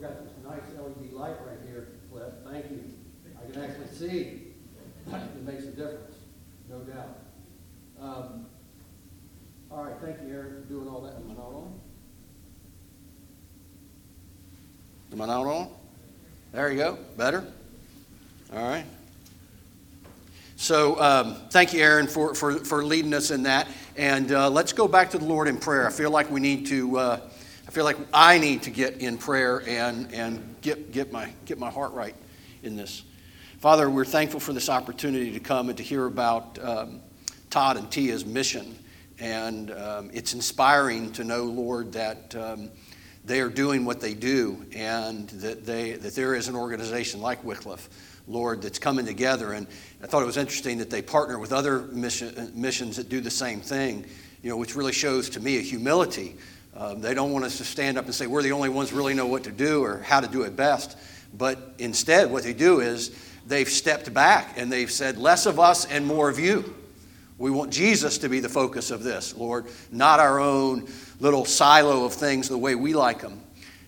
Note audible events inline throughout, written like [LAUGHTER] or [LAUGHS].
we've got this nice LED light right here, Cliff, thank you. I can actually see. It makes a difference, no doubt. Um, All right, thank you, Aaron, for doing all that. Am I not on? Am I not on? There you go, better? All right. So um, thank you, Aaron, for, for, for leading us in that. And uh, let's go back to the Lord in prayer. I feel like we need to, uh, I feel like I need to get in prayer and, and get, get, my, get my heart right in this. Father, we're thankful for this opportunity to come and to hear about um, Todd and Tia's mission. And um, it's inspiring to know, Lord, that um, they are doing what they do and that, they, that there is an organization like Wycliffe, Lord, that's coming together. And I thought it was interesting that they partner with other mission, missions that do the same thing, you know, which really shows to me a humility. Um, they don't want us to stand up and say we're the only ones really know what to do or how to do it best. But instead, what they do is they've stepped back and they've said, less of us and more of you. We want Jesus to be the focus of this, Lord, not our own little silo of things the way we like them.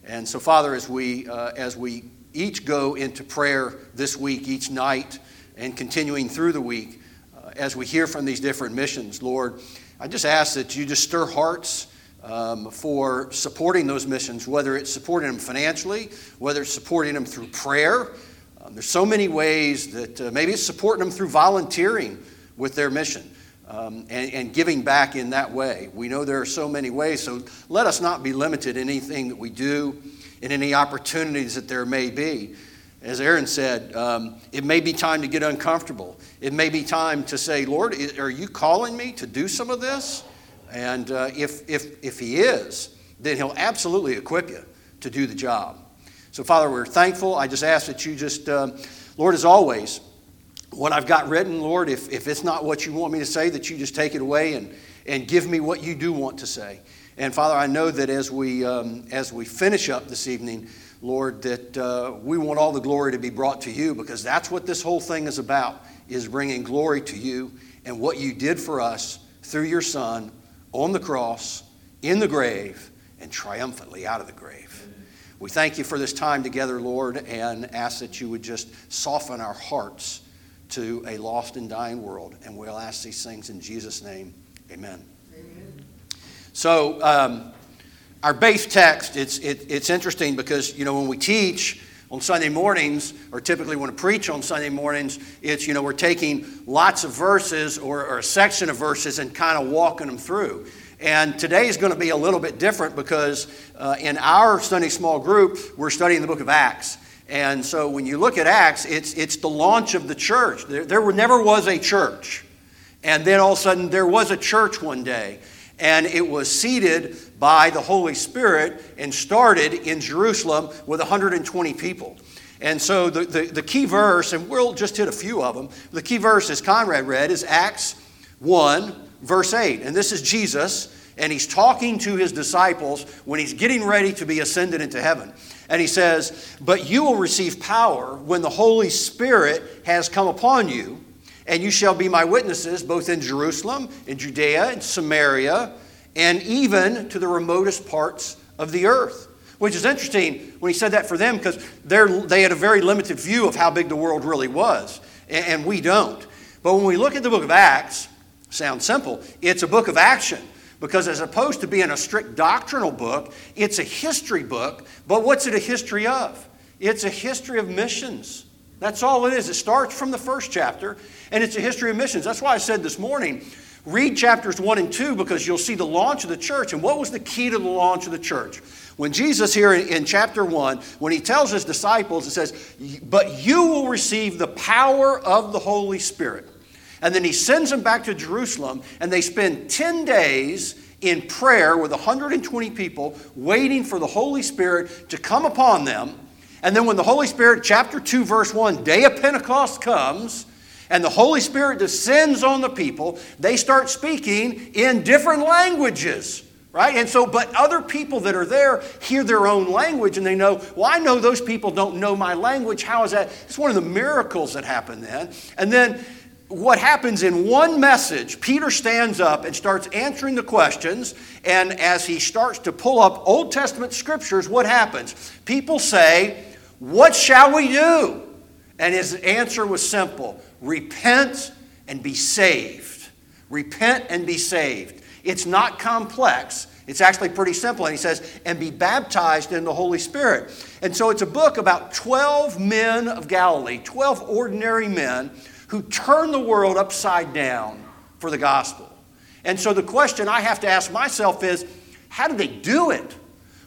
And so, Father, as we, uh, as we each go into prayer this week, each night, and continuing through the week, uh, as we hear from these different missions, Lord, I just ask that you just stir hearts um, for supporting those missions, whether it's supporting them financially, whether it's supporting them through prayer. Um, there's so many ways that uh, maybe it's supporting them through volunteering with their mission. Um, and, and, giving back in that way. We know there are so many ways, so let us not be limited in anything that we do, in any opportunities that there may be. As Aaron said, um, it may be time to get uncomfortable. It may be time to say, Lord, are you calling me to do some of this? And uh, if, if, if He is, then He'll absolutely equip you to do the job. So, Father, we're thankful. I just ask that you just, uh, Lord, as always, what I've got written, Lord, if, if it's not what you want me to say, that you just take it away and, and give me what you do want to say. And Father, I know that as we, um, as we finish up this evening, Lord, that uh, we want all the glory to be brought to you because that's what this whole thing is about, is bringing glory to you and what you did for us through your Son on the cross, in the grave, and triumphantly out of the grave. We thank you for this time together, Lord, and ask that you would just soften our hearts to a lost and dying world. And we'll ask these things in Jesus' name. Amen. Amen. So, um, our base text, it's, it, it's interesting because, you know, when we teach on Sunday mornings, or typically when I preach on Sunday mornings, it's, you know, we're taking lots of verses or, or a section of verses and kind of walking them through. And today is going to be a little bit different because uh, in our Sunday small group, we're studying the book of Acts. And so when you look at Acts, it's, it's the launch of the church. There, there never was a church. And then all of a sudden, there was a church one day. And it was seated by the Holy Spirit and started in Jerusalem with 120 people. And so the, the, the, key verse, and we'll just hit a few of them, the key verse, as Conrad read, is Acts 1, verse 8. And this is Jesus, and he's talking to his disciples when he's getting ready to be ascended into heaven. And he says, But you will receive power when the Holy Spirit has come upon you, and you shall be my witnesses both in Jerusalem, in Judea, in Samaria, and even to the remotest parts of the earth. Which is interesting when he said that for them because they had a very limited view of how big the world really was, and we don't. But when we look at the book of Acts, sounds simple, it's a book of action. Because as opposed to being a strict doctrinal book, it's a history book. But what's it a history of? It's a history of missions. That's all it is. It starts from the first chapter, and it's a history of missions. That's why I said this morning read chapters 1 and 2 because you'll see the launch of the church. And what was the key to the launch of the church? When Jesus, here in, chapter 1, when he tells his disciples, it says, But you will receive the power of the Holy Spirit. And then he sends them back to Jerusalem, and they spend 10 days in prayer with 120 people, waiting for the Holy Spirit to come upon them. And then when the Holy Spirit, chapter 2, verse 1, day of Pentecost comes, and the Holy Spirit descends on the people, they start speaking in different languages right? And so, but other people that are there hear their own language and they know, well, I know those people don't know my language. How is that? It's one of the miracles that happened then. And then what happens in one message, Peter stands up and starts answering the questions. And as he starts to pull up Old Testament scriptures, what happens? People say, What shall we do? And his answer was simple repent and be saved. Repent and be saved. It's not complex. It's actually pretty simple. And he says, and be baptized in the Holy Spirit. And so it's a book about 12 men of Galilee, 12 ordinary men who turned the world upside down for the gospel. And so the question I have to ask myself is, how did they do it?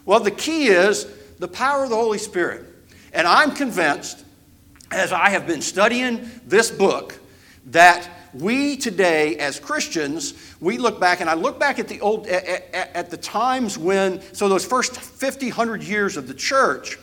Well, the key is the power of the Holy Spirit. And I'm convinced, as I have been studying this book, that we today as christians we look back and i look back at the old at, at, the times when so those first 50 100 years of the church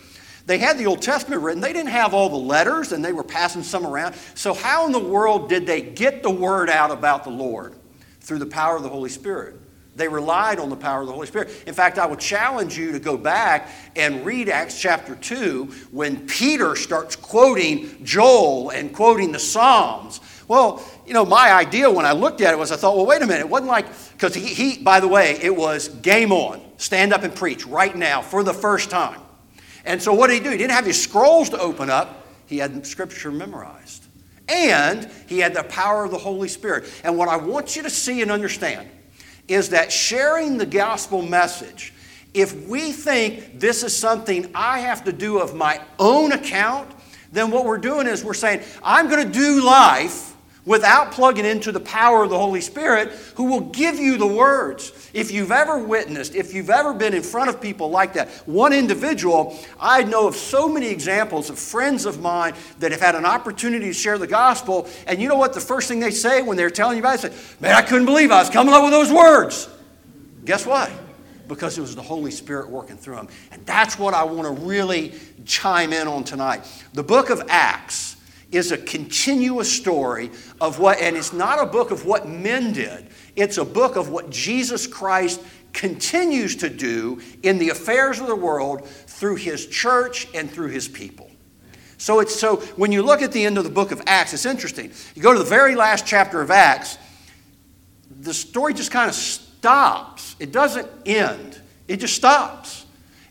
they had the old testament written. They didn't have all the letters and they were passing some around. So how in the world did they get the word out about the lord? Through the power of the holy spirit they relied on the power of the Holy Spirit. In fact, I would challenge you to go back and read Acts chapter 2 when Peter starts quoting Joel and quoting the Psalms. Well, you know, my idea when I looked at it was I thought, well, wait a minute. It wasn't like, because he, he, by the way, it was game on, stand up and preach right now for the first time. And so what did he do? He didn't have his scrolls to open up, he had scripture memorized. And he had the power of the Holy Spirit. And what I want you to see and understand is that sharing the gospel message, if we think this is something I have to do of my own account, then what we're doing is we're saying, I'm going to do life without plugging into the power of the Holy Spirit who will give you the words. If you've ever witnessed, if you've ever been in front of people like that, one individual, I know of so many examples of friends of mine that have had an opportunity to share the gospel, and you know what the first thing they say when they're telling you about it? They say, Man, I couldn't believe I was coming up with those words. Guess what? Because it was the Holy Spirit working through them. And that's what I want to really chime in on tonight. The book of Acts is a continuous story of what, and it's not a book of what men did, it's a book of what Jesus Christ continues to do in the affairs of the world through his church and through his people. So it's so when you look at the end of the book of Acts, it's interesting. You go to the very last chapter of Acts, the story just kind of stops. It doesn't end. It just stops.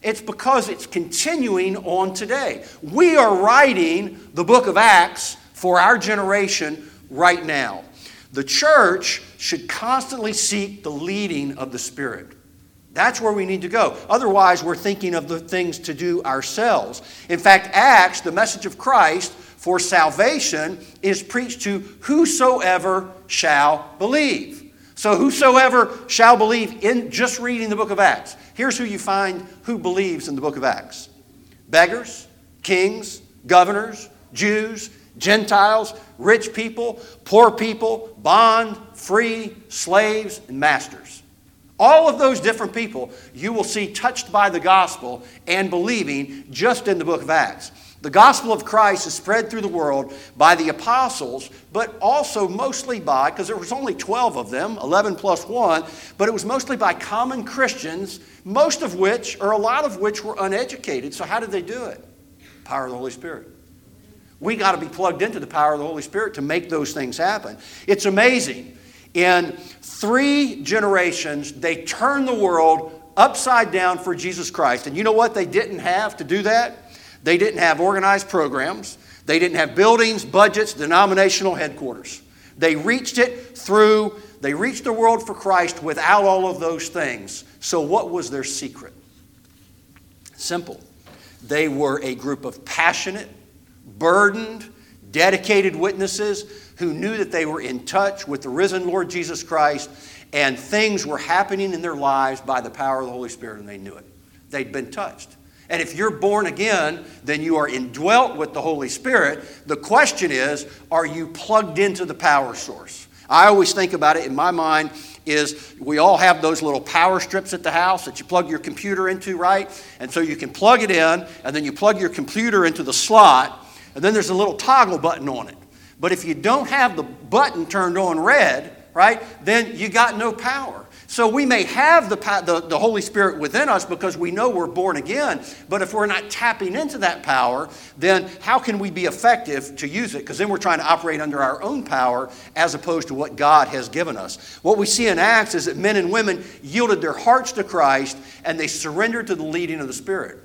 It's because it's continuing on today. We are writing the book of Acts for our generation right now. The church should constantly seek the leading of the Spirit. That's where we need to go. Otherwise, we're thinking of the things to do ourselves. In fact, Acts, the message of Christ for salvation, is preached to whosoever shall believe. So, whosoever shall believe in just reading the book of Acts. Here's who you find who believes in the book of Acts beggars, kings, governors, Jews, Gentiles, rich people, poor people, bond, free, slaves, and masters. All of those different people you will see touched by the gospel and believing just in the book of Acts. The gospel of Christ is spread through the world by the apostles, but also mostly by, because there was only 12 of them, 11 plus 1, but it was mostly by common Christians, most of which, or a lot of which, were uneducated. So, how did they do it? Power of the Holy Spirit. We got to be plugged into the power of the Holy Spirit to make those things happen. It's amazing. In three generations, they turned the world upside down for Jesus Christ. And you know what they didn't have to do that? They didn't have organized programs, they didn't have buildings, budgets, denominational headquarters. They reached it through, they reached the world for Christ without all of those things. So, what was their secret? Simple. They were a group of passionate, burdened, dedicated witnesses who knew that they were in touch with the risen Lord Jesus Christ and things were happening in their lives by the power of the Holy Spirit and they knew it. They'd been touched. And if you're born again, then you are indwelt with the Holy Spirit. The question is, are you plugged into the power source? I always think about it in my mind is we all have those little power strips at the house that you plug your computer into, right? And so you can plug it in, and then you plug your computer into the slot, and then there's a little toggle button on it. But if you don't have the button turned on red, right, then you got no power. So we may have the, the, the, Holy Spirit within us because we know we're born again, but if we're not tapping into that power, then how can we be effective to use it? Because then we're trying to operate under our own power as opposed to what God has given us. What we see in Acts is that men and women yielded their hearts to Christ and they surrendered to the leading of the Spirit.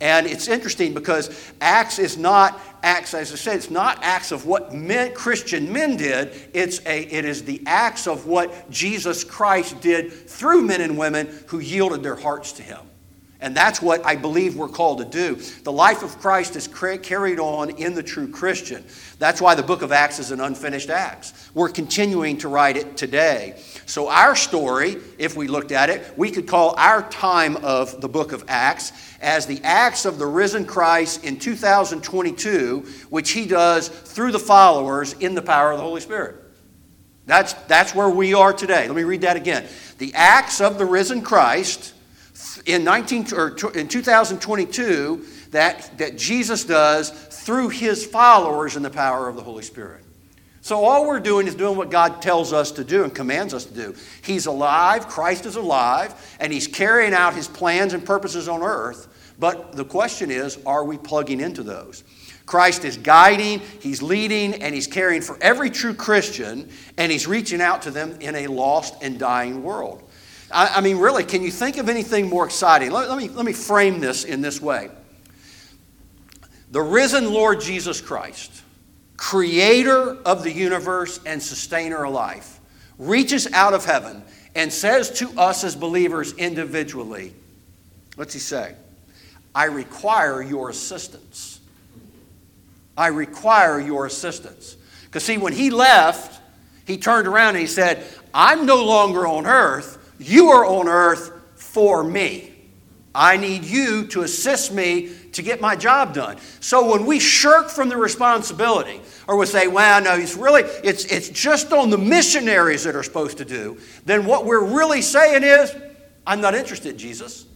And it's interesting because Acts is not acts, as I said, it's not acts of what men, Christian men did. It's a, it is the acts of what Jesus Christ did through men and women who yielded their hearts to Him. And that's what I believe we're called to do. The life of Christ is carried on in the true Christian. That's why the book of Acts is an unfinished Acts. We're continuing to write it today. So, our story, if we looked at it, we could call our time of the book of Acts as the acts of the risen Christ in 2022, which he does through the followers in the power of the Holy Spirit. That's, that's where we are today. Let me read that again. The acts of the risen Christ in, 19, or in 2022 that, that Jesus does through his followers in the power of the Holy Spirit. So all we're doing is doing what God tells us to do and commands us to do. He's alive, Christ is alive, and he's carrying out his plans and purposes on earth. But the question is, are we plugging into those? Christ is guiding, He's leading, and He's caring for every true Christian, and He's reaching out to them in a lost and dying world. I, I mean, really, can you think of anything more exciting? Let, let, me, let me frame this in this way The risen Lord Jesus Christ, creator of the universe and sustainer of life, reaches out of heaven and says to us as believers individually, What's He say? I require your assistance. I require your assistance. Because, see, when he left, he turned around and he said, I'm no longer on earth. You are on earth for me. I need you to assist me to get my job done. So when we shirk from the responsibility, or we say, well, no, it's really, it's, it's just on the missionaries that are supposed to do, then what we're really saying is, I'm not interested, Jesus.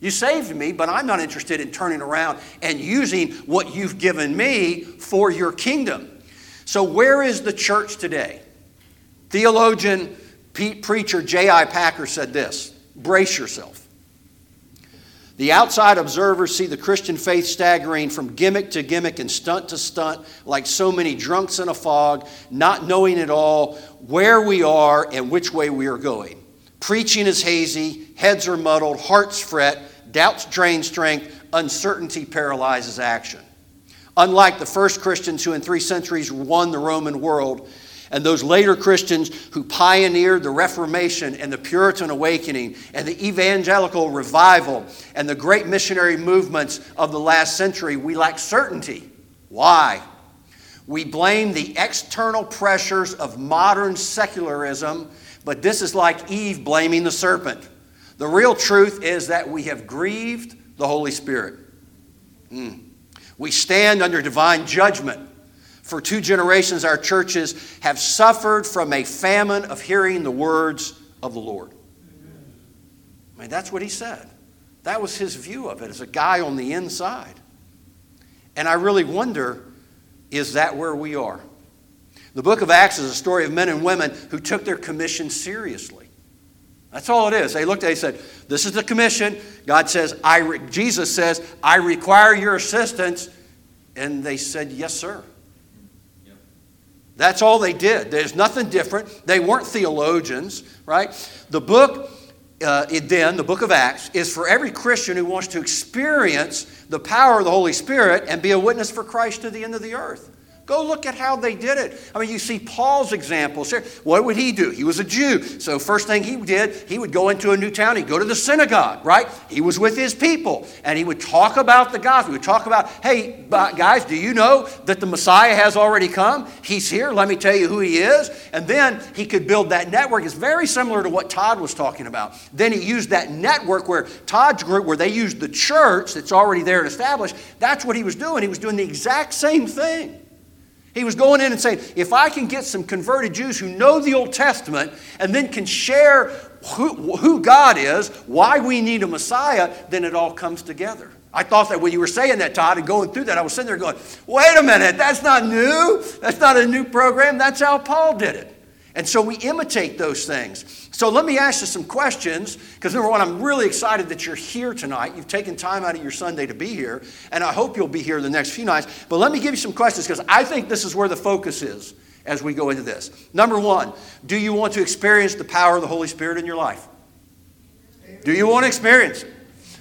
You saved me, but I'm not interested in turning around and using what you've given me for your kingdom. So, where is the church today? Theologian, preacher J.I. Packer said this brace yourself. The outside observers see the Christian faith staggering from gimmick to gimmick and stunt to stunt, like so many drunks in a fog, not knowing at all where we are and which way we are going. Preaching is hazy, heads are muddled, hearts fret, Doubts drain strength, uncertainty paralyzes action. Unlike the first Christians who in three centuries won the Roman world, and those later Christians who pioneered the Reformation and the Puritan awakening and the evangelical revival and the great missionary movements of the last century, we lack certainty. Why? We blame the external pressures of modern secularism, but this is like Eve blaming the serpent. The real truth is that we have grieved the Holy Spirit. Mm. We stand under divine judgment. For two generations, our churches have suffered from a famine of hearing the words of the Lord. I mean, that's what he said. That was his view of it as a guy on the inside. And I really wonder is that where we are? The book of Acts is a story of men and women who took their commission seriously. That's all it is. They looked at it and said, This is the commission. God says, I Jesus says, I require your assistance. And they said, Yes, sir. That's all they did. There's nothing different. They weren't theologians, right? The book, uh, then, the book of Acts, is for every Christian who wants to experience the power of the Holy Spirit and be a witness for Christ to the end of the earth. Go look at how they did it. I mean, you see Paul's examples here. What would he do? He was a Jew. So, first thing he did, he would go into a new town. He'd go to the synagogue, right? He was with his people. And he would talk about the gospel. He would talk about, hey, guys, do you know that the Messiah has already come? He's here. Let me tell you who he is. And then he could build that network. It's very similar to what Todd was talking about. Then he used that network where Todd's group, where they used the church that's already there and established, that's what he was doing. He was doing the exact same thing. He was going in and saying, if I can get some converted Jews who know the Old Testament and then can share who, who, God is, why we need a Messiah, then it all comes together. I thought that when you were saying that, Todd, and going through that, I was sitting there going, wait a minute, that's not new. That's not a new program. That's how Paul did it. And so we imitate those things. So let me ask you some questions, because number one, I'm really excited that you're here tonight. You've taken time out of your Sunday to be here, and I hope you'll be here the next few nights. But let me give you some questions, because I think this is where the focus is as we go into this. Number one, do you want to experience the power of the Holy Spirit in your life? Do you want to experience it?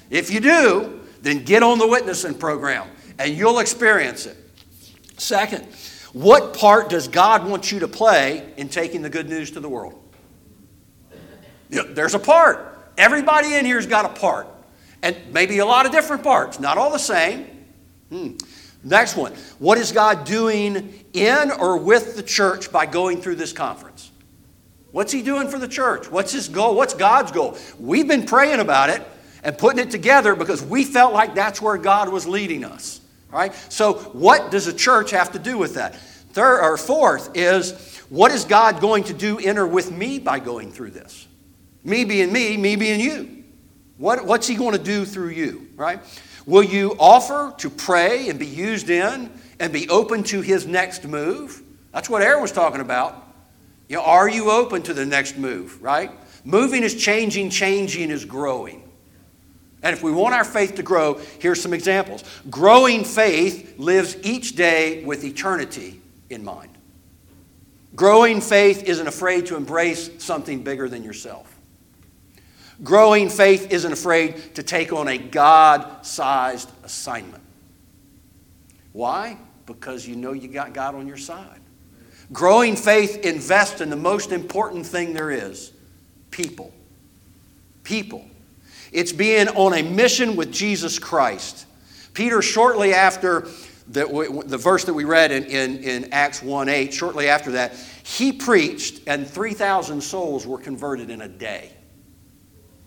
If you do, then get on the witnessing program and you'll experience it. Second, what part does God want you to play in taking the good news to the world? There's a part. Everybody in here's got a part. And maybe a lot of different parts, not all the same. Hmm. Next one. What is God doing in or with the church by going through this conference? What's He doing for the church? What's His goal? What's God's goal? We've been praying about it and putting it together because we felt like that's where God was leading us. Right? So, what does a church have to do with that? Third or fourth is what is God going to do in or with me by going through this? Me being me, me being you. What, what's He going to do through you? Right? Will you offer to pray and be used in and be open to His next move? That's what Aaron was talking about. You know, are you open to the next move? Right? Moving is changing, changing is growing. And if we want our faith to grow, here's some examples. Growing faith lives each day with eternity in mind. Growing faith isn't afraid to embrace something bigger than yourself. Growing faith isn't afraid to take on a God sized assignment. Why? Because you know you got God on your side. Growing faith invests in the most important thing there is people. People. It's being on a mission with Jesus Christ. Peter, shortly after the, the verse that we read in, in, in Acts 1 8, shortly after that, he preached and 3,000 souls were converted in a day.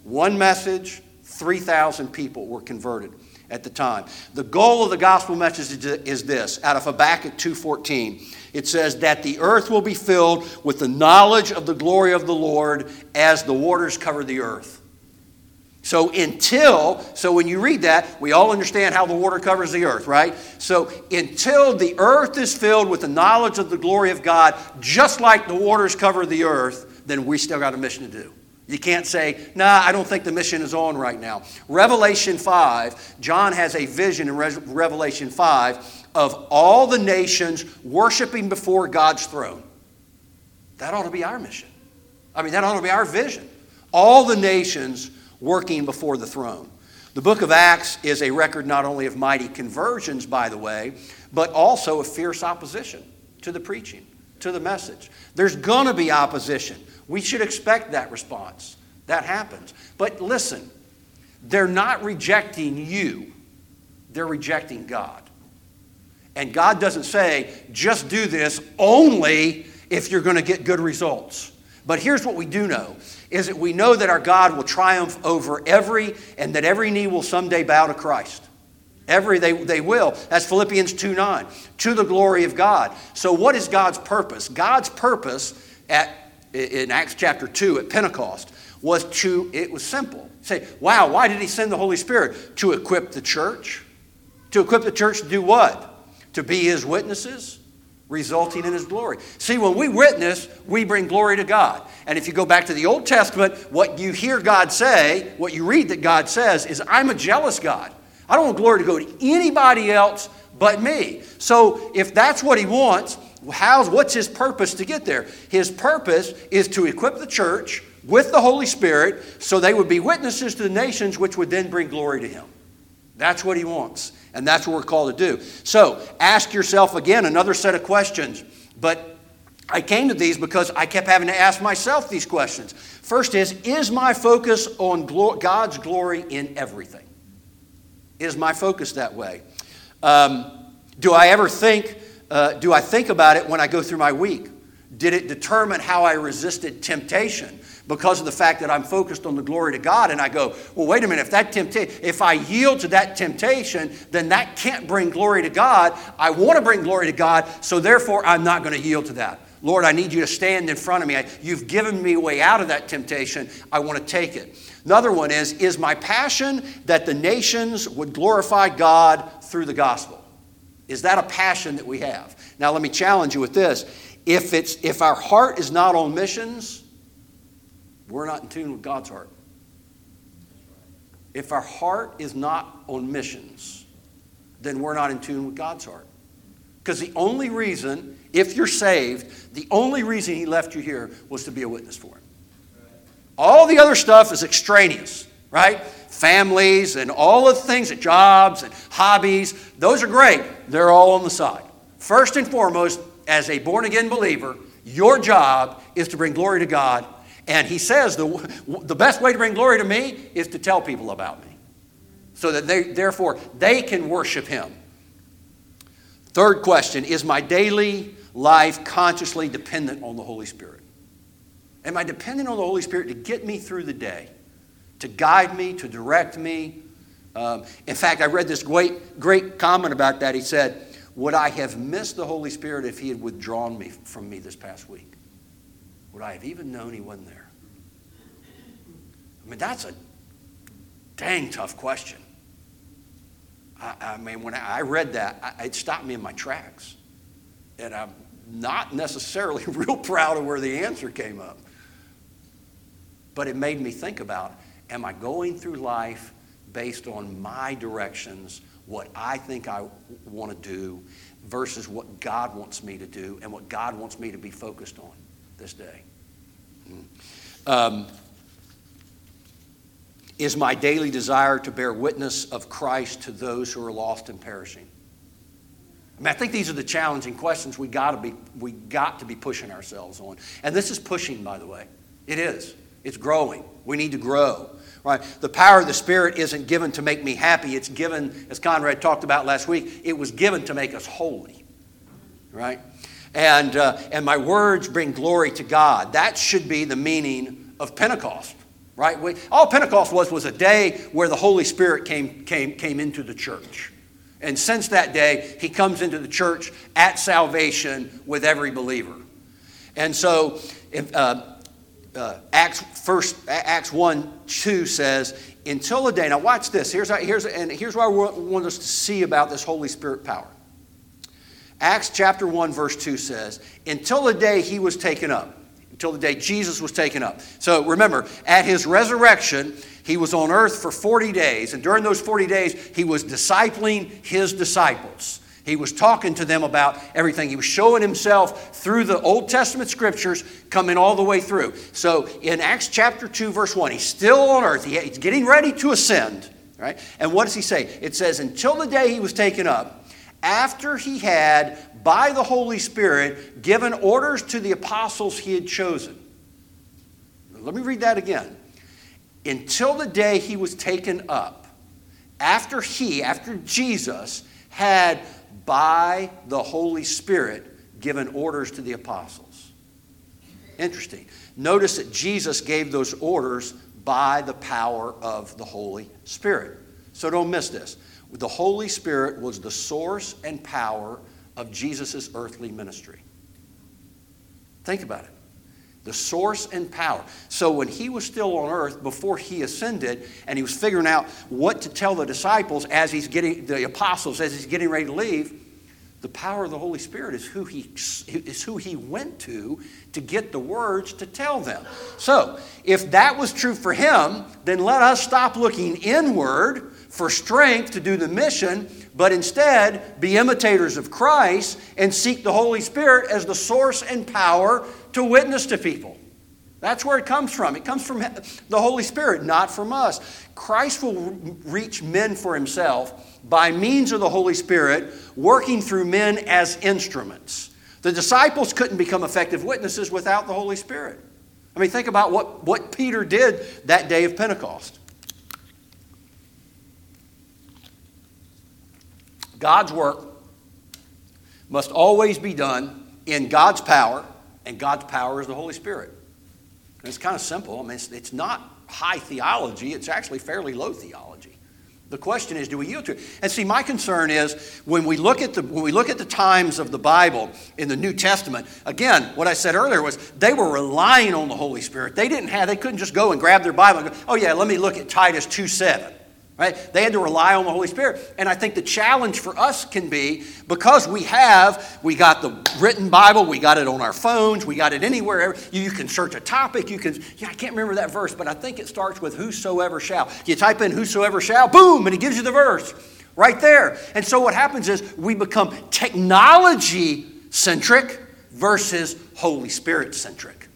One message, 3,000 people were converted at the time. The goal of the gospel message is this out of Habakkuk 2:14. It says that the earth will be filled with the knowledge of the glory of the Lord as the waters cover the earth. So until, so when you read that, we all understand how the water covers the earth, right? So until the earth is filled with the knowledge of the glory of God, just like the waters cover the earth, then we still got a mission to do. You can't say, nah, I don't think the mission is on right now. Revelation 5, John has a vision in Re- Revelation 5 of all the nations worshiping before God's throne. That ought to be our mission. I mean, that ought to be our vision. All the nations working before the throne. The book of Acts is a record not only of mighty conversions, by the way, but also of fierce opposition to the preaching, to the message. There's going to be opposition. We should expect that response. That happens. But listen, they're not rejecting you, they're rejecting God. And God doesn't say, just do this only if you're going to get good results. But here's what we do know is that we know that our God will triumph over every, and that every knee will someday bow to Christ. Every, they, they will. That's Philippians 2 9, to the glory of God. So, what is God's purpose? God's purpose at, in Acts chapter 2 at Pentecost was to, it was simple. Say, wow, why did he send the Holy Spirit? To equip the church. To equip the church to do what? To be his witnesses resulting in his glory. See, when we witness, we bring glory to God. And if you go back to the Old Testament, what you hear God say, what you read that God says, is, I'm a jealous God. I don't want glory to go to anybody else but me. So if that's what he wants, how's, what's his purpose to get there? His purpose is to equip the church with the Holy Spirit so they would be witnesses to the nations, which would then bring glory to him. That's what he wants. And that's what we're called to do. So ask yourself again another set of questions. But I came to these because I kept having to ask myself these questions. First is Is my focus on glo- God's glory in everything? Is my focus that way? Um, do I ever think, uh, do I think about it when I go through my week? Did it determine how I resisted temptation? Because of the fact that I'm focused on the glory to God. And I go, well, wait a minute, if that temptation, if I yield to that temptation, then that can't bring glory to God. I want to bring glory to God, so therefore I'm not going to yield to that. Lord, I need you to stand in front of me. You've given me a way out of that temptation. I want to take it. Another one is Is my passion that the nations would glorify God through the gospel? Is that a passion that we have? Now, let me challenge you with this if, it's, if our heart is not on missions, we're not in tune with God's heart. If our heart is not on missions, then we're not in tune with God's heart. Because the only reason, if you're saved, the only reason He left you here was to be a witness for Him. All the other stuff is extraneous, right? Families and all the things, and jobs and hobbies, those are great. They're all on the side. First and foremost, as a born again believer, your job is to bring glory to God. And he says the, the best way to bring glory to me is to tell people about me so that they, therefore they can worship him. Third question Is my daily life consciously dependent on the Holy Spirit? Am I dependent on the Holy Spirit to get me through the day, to guide me, to direct me? Um, in fact, I read this great, great comment about that. He said, would I have missed the Holy Spirit if He had withdrawn me from me this past week? Would I have even known He wasn't there? I mean, that's a dang tough question. I, I mean, when I read that, I, it stopped me in my tracks. And I'm not necessarily [LAUGHS] real proud of where the answer came up. But it made me think about am I going through life based on my directions what I think I want to do versus what God wants me to do and what God wants me to be focused on this day. Um, is my daily desire to bear witness of Christ to those who are lost and perishing? I mean, I think these are the challenging questions we got to be we got to be pushing ourselves on. And this is pushing, by the way. It is. It's growing. We need to grow. Right? The power of the Spirit isn't given to make me happy. It's given, as Conrad talked about last week, it was given to make us holy. Right? And, uh, and my words bring glory to God. That should be the meaning of Pentecost. Right? We, all Pentecost was was a day where the Holy Spirit came, came, came into the church. And since that day, he comes into the church at salvation with every believer. And so, if, uh, uh, Acts first Acts one two says until the day. Now watch this. Here's here's and here's what I want us to see about this Holy Spirit power. Acts chapter one verse two says until the day he was taken up. Until the day Jesus was taken up. So remember, at his resurrection, he was on earth for 40 days, and during those 40 days, he was discipling his disciples. He was talking to them about everything. He was showing himself through the Old Testament scriptures, coming all the way through. So in Acts chapter 2, verse 1, he's still on earth. He's getting ready to ascend. Right? And what does he say? It says, Until the day he was taken up, after he had, by the Holy Spirit, given orders to the apostles he had chosen. Let me read that again. Until the day he was taken up, after he, after Jesus, had by the Holy Spirit given orders to the apostles. Interesting. Notice that Jesus gave those orders by the power of the Holy Spirit. So don't miss this. The Holy Spirit was the source and power of Jesus' earthly ministry. Think about it. The source and power. So when he was still on earth, before he ascended, and he was figuring out what to tell the disciples as he's getting, the apostles, as he's getting ready to leave, the power of the Holy Spirit is who he is who he went to to get the words to tell them. So, if that was true for him, then let us stop looking inward for strength to do the mission, but instead be imitators of Christ and seek the Holy Spirit as the source and power to witness to people. That's where it comes from. It comes from the Holy Spirit, not from us. Christ will reach men for himself by means of the Holy Spirit, working through men as instruments. The disciples couldn't become effective witnesses without the Holy Spirit. I mean, think about what, what Peter did that day of Pentecost. God's work must always be done in God's power, and God's power is the Holy Spirit. And it's kind of simple. I mean, it's, it's not high theology, it's actually fairly low theology. The question is, do we yield to it? And see, my concern is when we look at the when we look at the times of the Bible in the New Testament. Again, what I said earlier was they were relying on the Holy Spirit. They didn't have they couldn't just go and grab their Bible and go, oh yeah, let me look at Titus two seven. Right? They had to rely on the Holy Spirit. And I think the challenge for us can be because we have, we got the written Bible, we got it on our phones, we got it anywhere. You, can search a topic, you can, yeah, I can't remember that verse, but I think it starts with whosoever shall. You type in whosoever shall, boom, and it gives you the verse right there. And so what happens is we become technology centric versus Holy Spirit centric.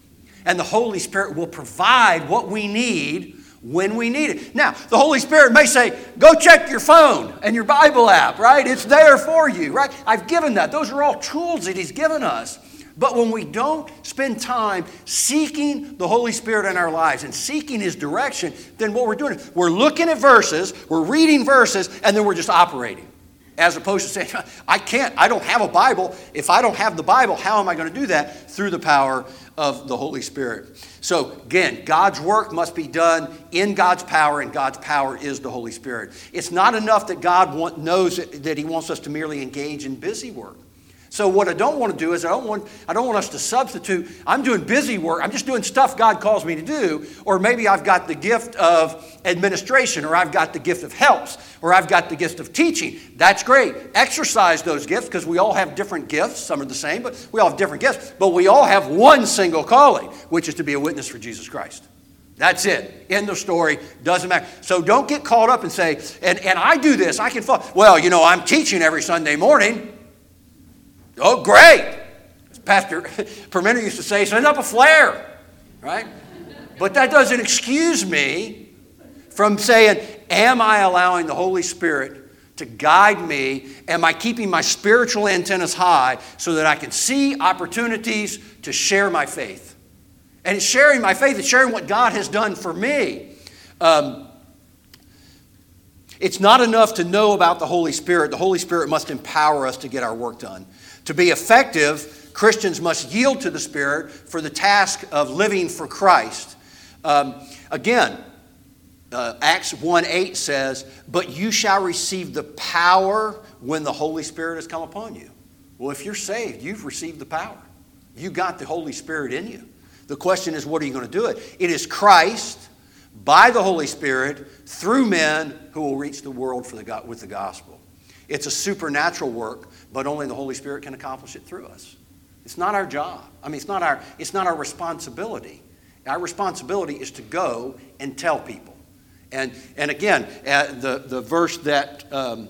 And the Holy Spirit will provide what we need when we need it. Now, the Holy Spirit may say, go check your phone and your Bible app, right? It's there for you, right? I've given that. Those are all tools that He's given us. But when we don't spend time seeking the Holy Spirit in our lives and seeking His direction, then what we're doing is we're looking at verses, we're reading verses, and then we're just operating. As opposed to saying, [LAUGHS] I can't, I don't have a Bible. If I don't have the Bible, how am I going to do that? Through the power of the Holy Spirit. So, again, God's work must be done in God's power, and God's power is the Holy Spirit. It's not enough that God want, knows that He wants us to merely engage in busy work. So what I don't want to do is I don't want I don't want us to substitute. I'm doing busy work. I'm just doing stuff God calls me to do, or maybe I've got the gift of administration, or I've got the gift of helps, or I've got the gift of teaching. That's great. Exercise those gifts because we all have different gifts. Some are the same, but we all have different gifts. But we all have one single calling, which is to be a witness for Jesus Christ. That's it. End of story. Doesn't matter. So don't get caught up and say, and, and I do this, I can fall. Well, you know, I'm teaching every Sunday morning. Oh, great. Pastor [LAUGHS] Permenter used to say, send up a flare, right? But that doesn't excuse me from saying, am I allowing the Holy Spirit to guide me? Am I keeping my spiritual antennas high so that I can see opportunities to share my faith? And sharing my faith is sharing what God has done for me. Um, it's not enough to know about the Holy Spirit. The Holy Spirit must empower us to get our work done. To be effective, Christians must yield to the Spirit for the task of living for Christ. Um, again, uh, Acts 1 8 says, But you shall receive the power when the Holy Spirit has come upon you. Well, if you're saved, you've received the power. You got the Holy Spirit in you. The question is, what are you going to do it? It is Christ by the Holy Spirit through men who will reach the world for the, with the gospel. It's a supernatural work, but only the Holy Spirit can accomplish it through us. It's not our job. I mean, it's not our, it's not our responsibility. Our responsibility is to go and tell people. And, and again, uh, the, the verse that um,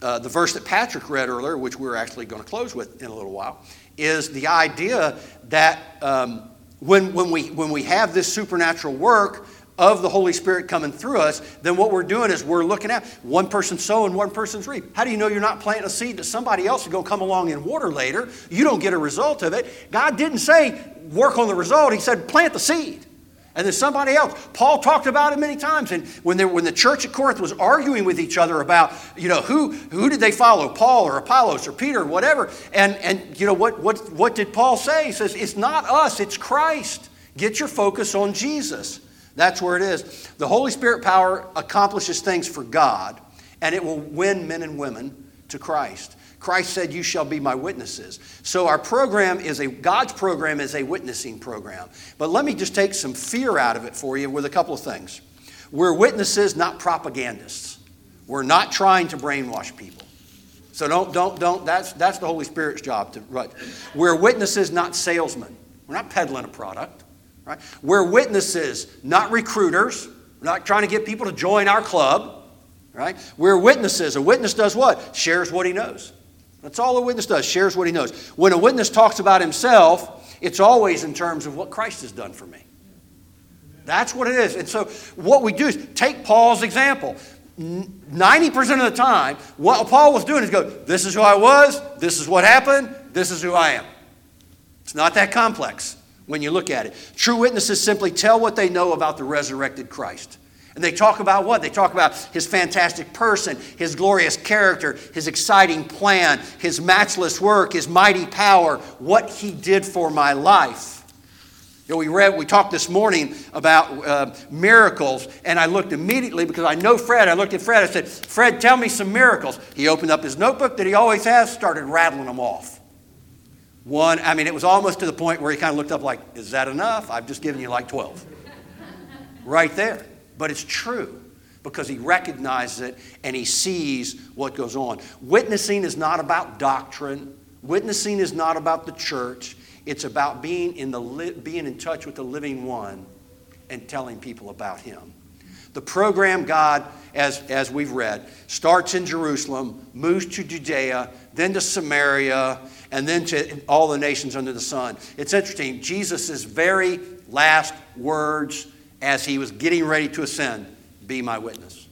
uh, the verse that Patrick read earlier, which we're actually going to close with in a little while, is the idea that um, when, when, we, when we have this supernatural work, of the Holy Spirit coming through us, then what we're doing is we're looking at one person sowing, one person's reap. How do you know you're not planting a seed that somebody else is going to come along and water later? You don't get a result of it. God didn't say work on the result, He said plant the seed. And then somebody else. Paul talked about it many times. And when, when the church at Corinth was arguing with each other about, you know, who, who did they follow, Paul or Apollos or Peter or whatever, and, and you know, what, what, what did Paul say? He says, it's not us, it's Christ. Get your focus on Jesus. That's where it is. The Holy Spirit power accomplishes things for God, and it will win men and women to Christ. Christ said, You shall be my witnesses. So our program is a, God's program is a witnessing program. But let me just take some fear out of it for you with a couple of things. We're witnesses, not propagandists. We're not trying to brainwash people. So don't, don't, don't, that's, that's the Holy Spirit's job to, right. We're witnesses, not salesmen. We're not peddling a product. Right? We're witnesses, not recruiters. We're not trying to get people to join our club. Right? We're witnesses. A witness does what? Shares what he knows. That's all a witness does, shares what he knows. When a witness talks about himself, it's always in terms of what Christ has done for me. That's what it is. And so what we do is take Paul's example. 90% of the time, what Paul was doing is go, This is who I was, this is what happened, this is who I am. It's not that complex when you look at it. True witnesses simply tell what they know about the resurrected Christ. And they talk about what? They talk about his fantastic person, his glorious character, his exciting plan, his matchless work, his mighty power, what he did for my life. You know, we read, we talked this morning about uh, miracles, and I looked immediately because I know Fred. I looked at Fred. I said, "Fred, tell me some miracles." He opened up his notebook that he always has, started rattling them off. One, I mean, it was almost to the point where he kind of looked up like, is that enough? I've just given you like 12. right there. But it's true. because he recognizes it and he sees what goes on. Witnessing is not about doctrine. Witnessing is not about the church. It's about being in, the li- being in touch with the living one and telling people about him. The program, God, as, as we've read, starts in Jerusalem, moves to Judea, then to Samaria, and then to all the nations under the sun. It's interesting. Jesus' very last words as he was getting ready to ascend be my witness.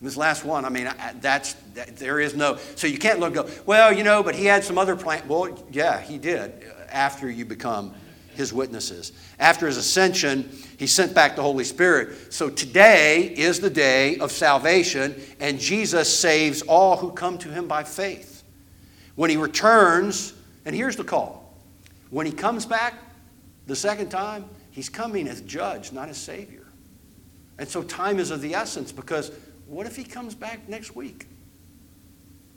This last one, I mean, that's that, there is no. So you can't look go. Well, you know, but he had some other plan. Well, yeah, he did. Uh, after you become his witnesses, after his ascension, he sent back the Holy Spirit. So today is the day of salvation, and Jesus saves all who come to him by faith. When he returns, and here's the call: when he comes back the second time, he's coming as judge, not as savior. And so time is of the essence because what if he comes back next week?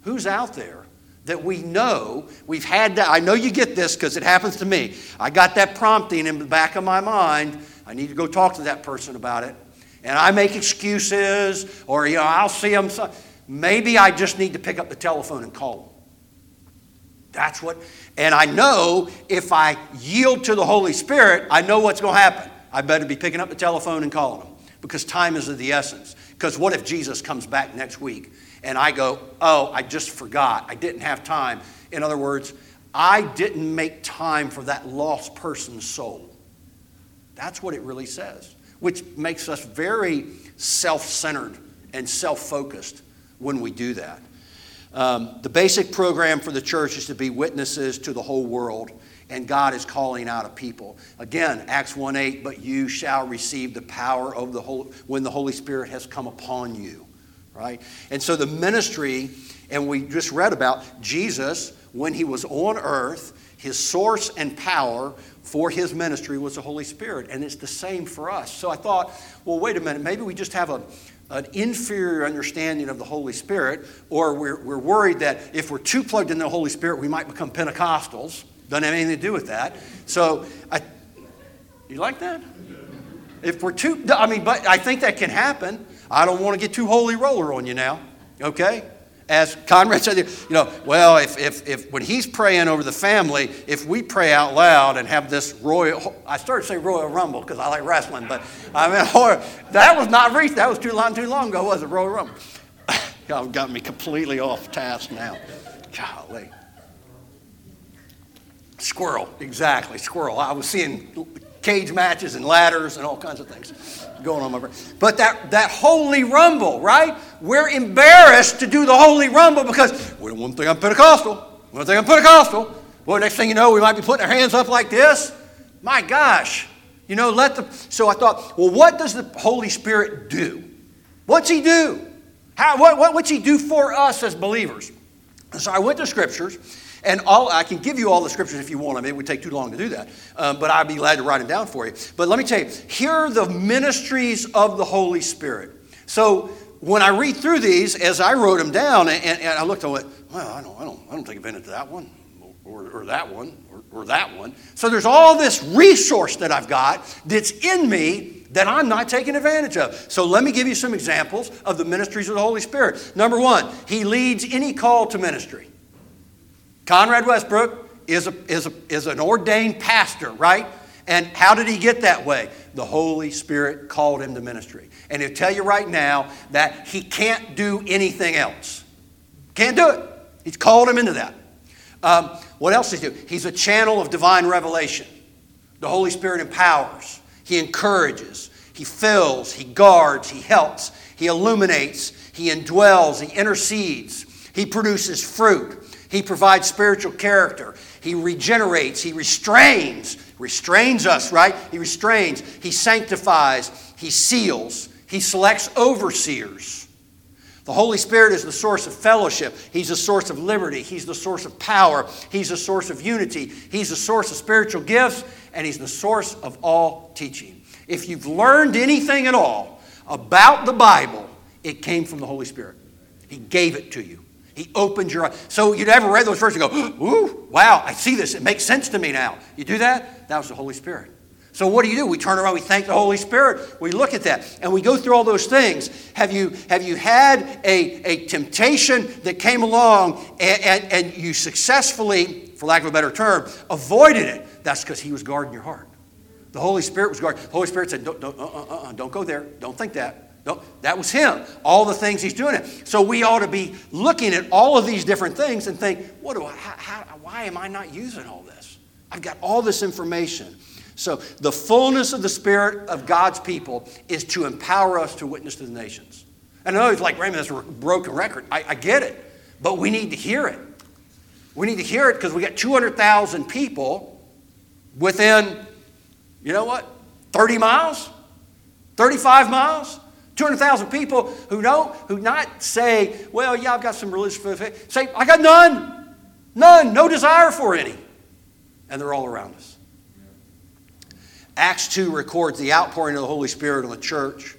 Who's out there that we know we've had that? I know you get this because it happens to me. I got that prompting in the back of my mind. I need to go talk to that person about it. And I make excuses or, you know, I'll see them. Maybe I just need to pick up the telephone and call them. That's what, and I know if I yield to the Holy Spirit, I know what's going to happen. I better be picking up the telephone and calling them because time is of the essence. Because what if Jesus comes back next week and I go, oh, I just forgot, I didn't have time? In other words, I didn't make time for that lost person's soul. That's what it really says, which makes us very self centered and self focused when we do that. Um, the basic program for the church is to be witnesses to the whole world and God is calling out a people. Again, Acts 1 8, but you shall receive the power of the Holy, when the Holy Spirit has come upon you. Right? And so the ministry, and we just read about Jesus when he was on earth, his source and power for his ministry was the Holy Spirit. And it's the same for us. So I thought, well, wait a minute, maybe we just have a an inferior understanding of the Holy Spirit, or we're, we're worried that if we're too plugged in the Holy Spirit, we might become Pentecostals. Doesn't have anything to do with that. So, I, you like that? If we're too, I mean, but I think that can happen. I don't want to get too holy roller on you now, okay? As Conrad said, you know, well, if, if, if when he's praying over the family, if we pray out loud and have this royal, I started to say Royal Rumble because I like wrestling, but I mean, [LAUGHS] that was not recent. That was too long, too long ago, was it? Royal Rumble. [LAUGHS] Y'all got me completely off task now. Golly. Squirrel, exactly, squirrel. I was seeing cage matches and ladders and all kinds of things going on over. But that, that holy rumble, right? We're embarrassed to do the holy rumble because we don't want to think I'm Pentecostal. We don't think I'm Pentecostal. Well, next thing you know, we might be putting our hands up like this. My gosh. You know, let the. So I thought, well, what does the Holy Spirit do? What's He do? How, what, what, what's He do for us as believers? so I went to scriptures and all, I can give you all the scriptures if you want I mean, It would take too long to do that. Um, but I'd be glad to write them down for you. But let me tell you, here are the ministries of the Holy Spirit. So when I read through these, as I wrote them down, and, and I looked, I went, well, I don't, I don't, I don't take advantage of that one, or, or that one, or, or that one. So there's all this resource that I've got that's in me that I'm not taking advantage of. So let me give you some examples of the ministries of the Holy Spirit. Number one, He leads any call to ministry. Conrad Westbrook is, a, is, a, is an ordained pastor, right? And how did he get that way? The Holy Spirit called him to ministry. And he'll tell you right now that he can't do anything else. Can't do it. He's called him into that. Um, what else does he do? He's a channel of divine revelation. The Holy Spirit empowers, he encourages, he fills, he guards, he helps, he illuminates, he indwells, he intercedes, he produces fruit. He provides spiritual character. He regenerates. He restrains. Restrains us, right? He restrains. He sanctifies. He seals. He selects overseers. The Holy Spirit is the source of fellowship. He's the source of liberty. He's the source of power. He's the source of unity. He's the source of spiritual gifts. And He's the source of all teaching. If you've learned anything at all about the Bible, it came from the Holy Spirit. He gave it to you. He opened your eyes. So you'd ever read those verses and go, [GASPS] ooh, wow, I see this. It makes sense to me now. You do that? That was the Holy Spirit. So what do you do? We turn around, we thank the Holy Spirit, we look at that, and we go through all those things. Have you, have you had a, a temptation that came along and, and, and you successfully, for lack of a better term, avoided it? That's because He was guarding your heart. The Holy Spirit was guarding. The Holy Spirit said, don't, don't, uh, uh, uh, don't go there. Don't think that. No, that was him. All the things he's doing it. So we ought to be looking at all of these different things and think, what do I, how, how, why am I not using all this? I've got all this information. So, the fullness of the Spirit of God's people is to empower us to witness to the nations. And I know it's like, Raymond, that's a broken record. I, I get it. But we need to hear it. We need to hear it because we got 200,000 people within, you know what, 30 miles? 35 miles? 200,000 people who don't, who not say, well, yeah, I've got some religious faith. Say, I got none. None. No desire for any. And they're all around us. Acts 2 records the outpouring of the Holy Spirit on the church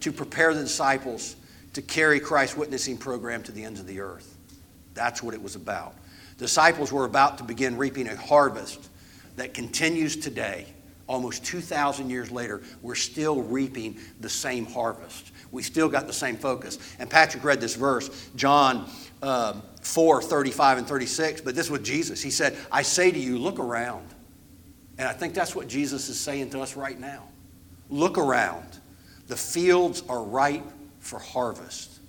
to prepare the disciples to carry Christ's witnessing program to the ends of the earth. That's what it was about. Disciples were about to begin reaping a harvest that continues today. Almost 2,000 years later, we're still reaping the same harvest. We still got the same focus. And Patrick read this verse, John um, 4 35 and 36, but this was Jesus. He said, I say to you, look around. And I think that's what Jesus is saying to us right now. Look around. The fields are ripe for harvest.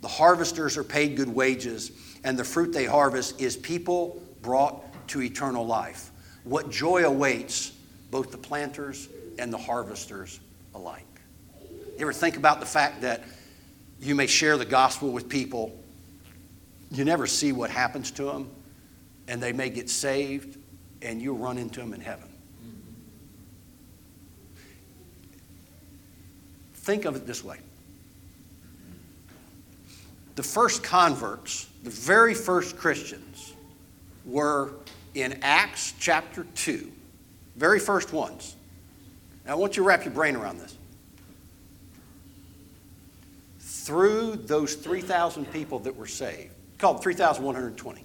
The harvesters are paid good wages, and the fruit they harvest is people brought to eternal life. What joy awaits both the planters and the harvesters alike. You ever think about the fact that you may share the gospel with people, you never see what happens to them, and they may get saved, and you'll run into them in heaven. Think of it this way the first converts, the very first Christians, were in Acts chapter 2, very first ones. Now, I want you to wrap your brain around this. Through those 3,000 people that were saved, called 3,120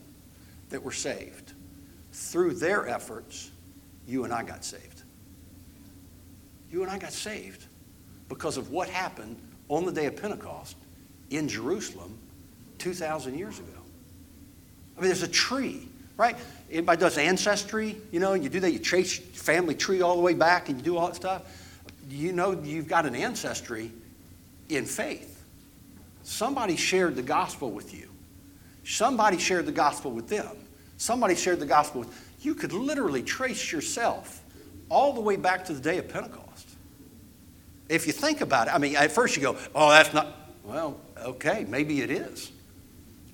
that were saved, through their efforts, you and I got saved. You and I got saved because of what happened on the day of Pentecost in Jerusalem 2,000 years ago. I mean, there's a tree, right? Anybody does ancestry, you know, you do that, you trace family tree all the way back and you do all that stuff. You know, you've got an ancestry in faith. Somebody shared the gospel with you. Somebody shared the gospel with them. Somebody shared the gospel with you could literally trace yourself all the way back to the day of Pentecost. If you think about it, I mean, at first you go, oh, that's not, well, okay, maybe it is.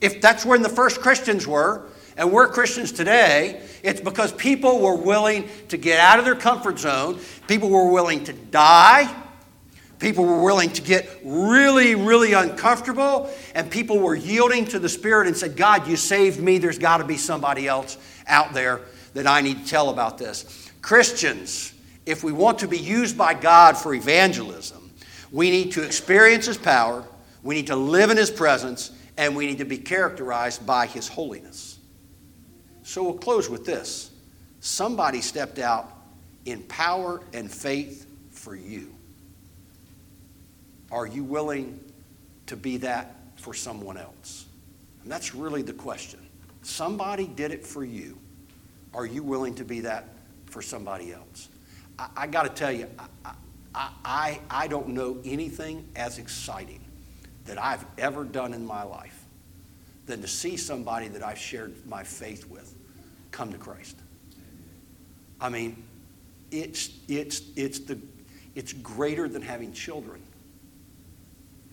If that's when the first Christians were, and we're Christians today, it's because people were willing to get out of their comfort zone. People were willing to die. People were willing to get really, really uncomfortable. And people were yielding to the Spirit and said, God, you saved me. There's got to be somebody else out there that I need to tell about this. Christians, if we want to be used by God for evangelism, we need to experience His power, we need to live in His presence, and we need to be characterized by His holiness. So we'll close with this somebody stepped out in power and faith for you. Are you willing to be that for someone else? And that's really the question. Somebody did it for you. Are you willing to be that for somebody else? I, I got to tell you, I, I, I, I don't know anything as exciting that I've ever done in my life than to see somebody that I've shared my faith with come to Christ. I mean, it's, it's, it's, the, it's greater than having children.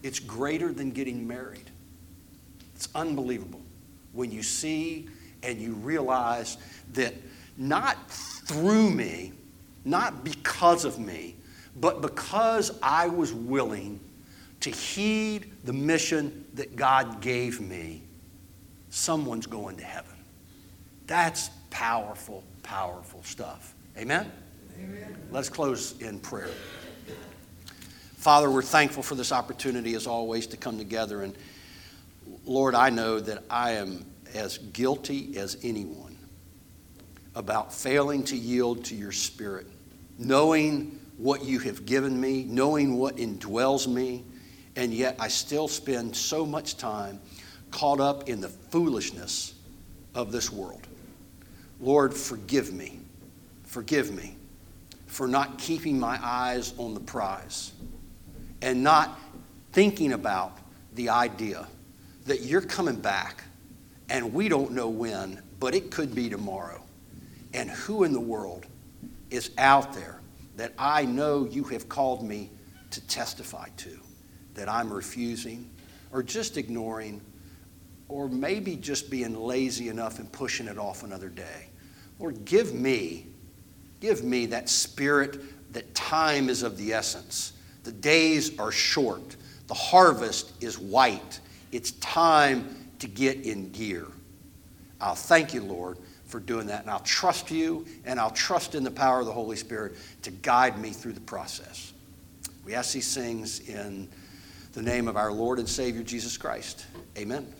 It's greater than getting married. It's unbelievable when you see and you realize that not through me, not because of me, but because I was willing to heed the mission that God gave me, someone's going to heaven. That's powerful, powerful stuff. Amen? Amen. Let's close in prayer. Father, we're thankful for this opportunity, as always, to come together. And Lord, I know that I am as guilty as anyone about failing to yield to your spirit knowing what you have given me, knowing what indwells me, and yet I still spend so much time caught up in the foolishness of this world. Lord, forgive me. Forgive me for not keeping my eyes on the prize and not thinking about the idea that you're coming back and we don't know when, but it could be tomorrow. And who in the world is out there that I know you have called me to testify to that I'm refusing or just ignoring or maybe just being lazy enough and pushing it off another day. Lord, give me, give me that spirit that time is of the essence. The days are short. The harvest is white. It's time to get in gear. I'll thank you, Lord, for doing that. And I'll trust you and I'll trust in the power of the Holy Spirit to guide me through the process. We ask these things in the name of our Lord and Savior Jesus Christ. Amen.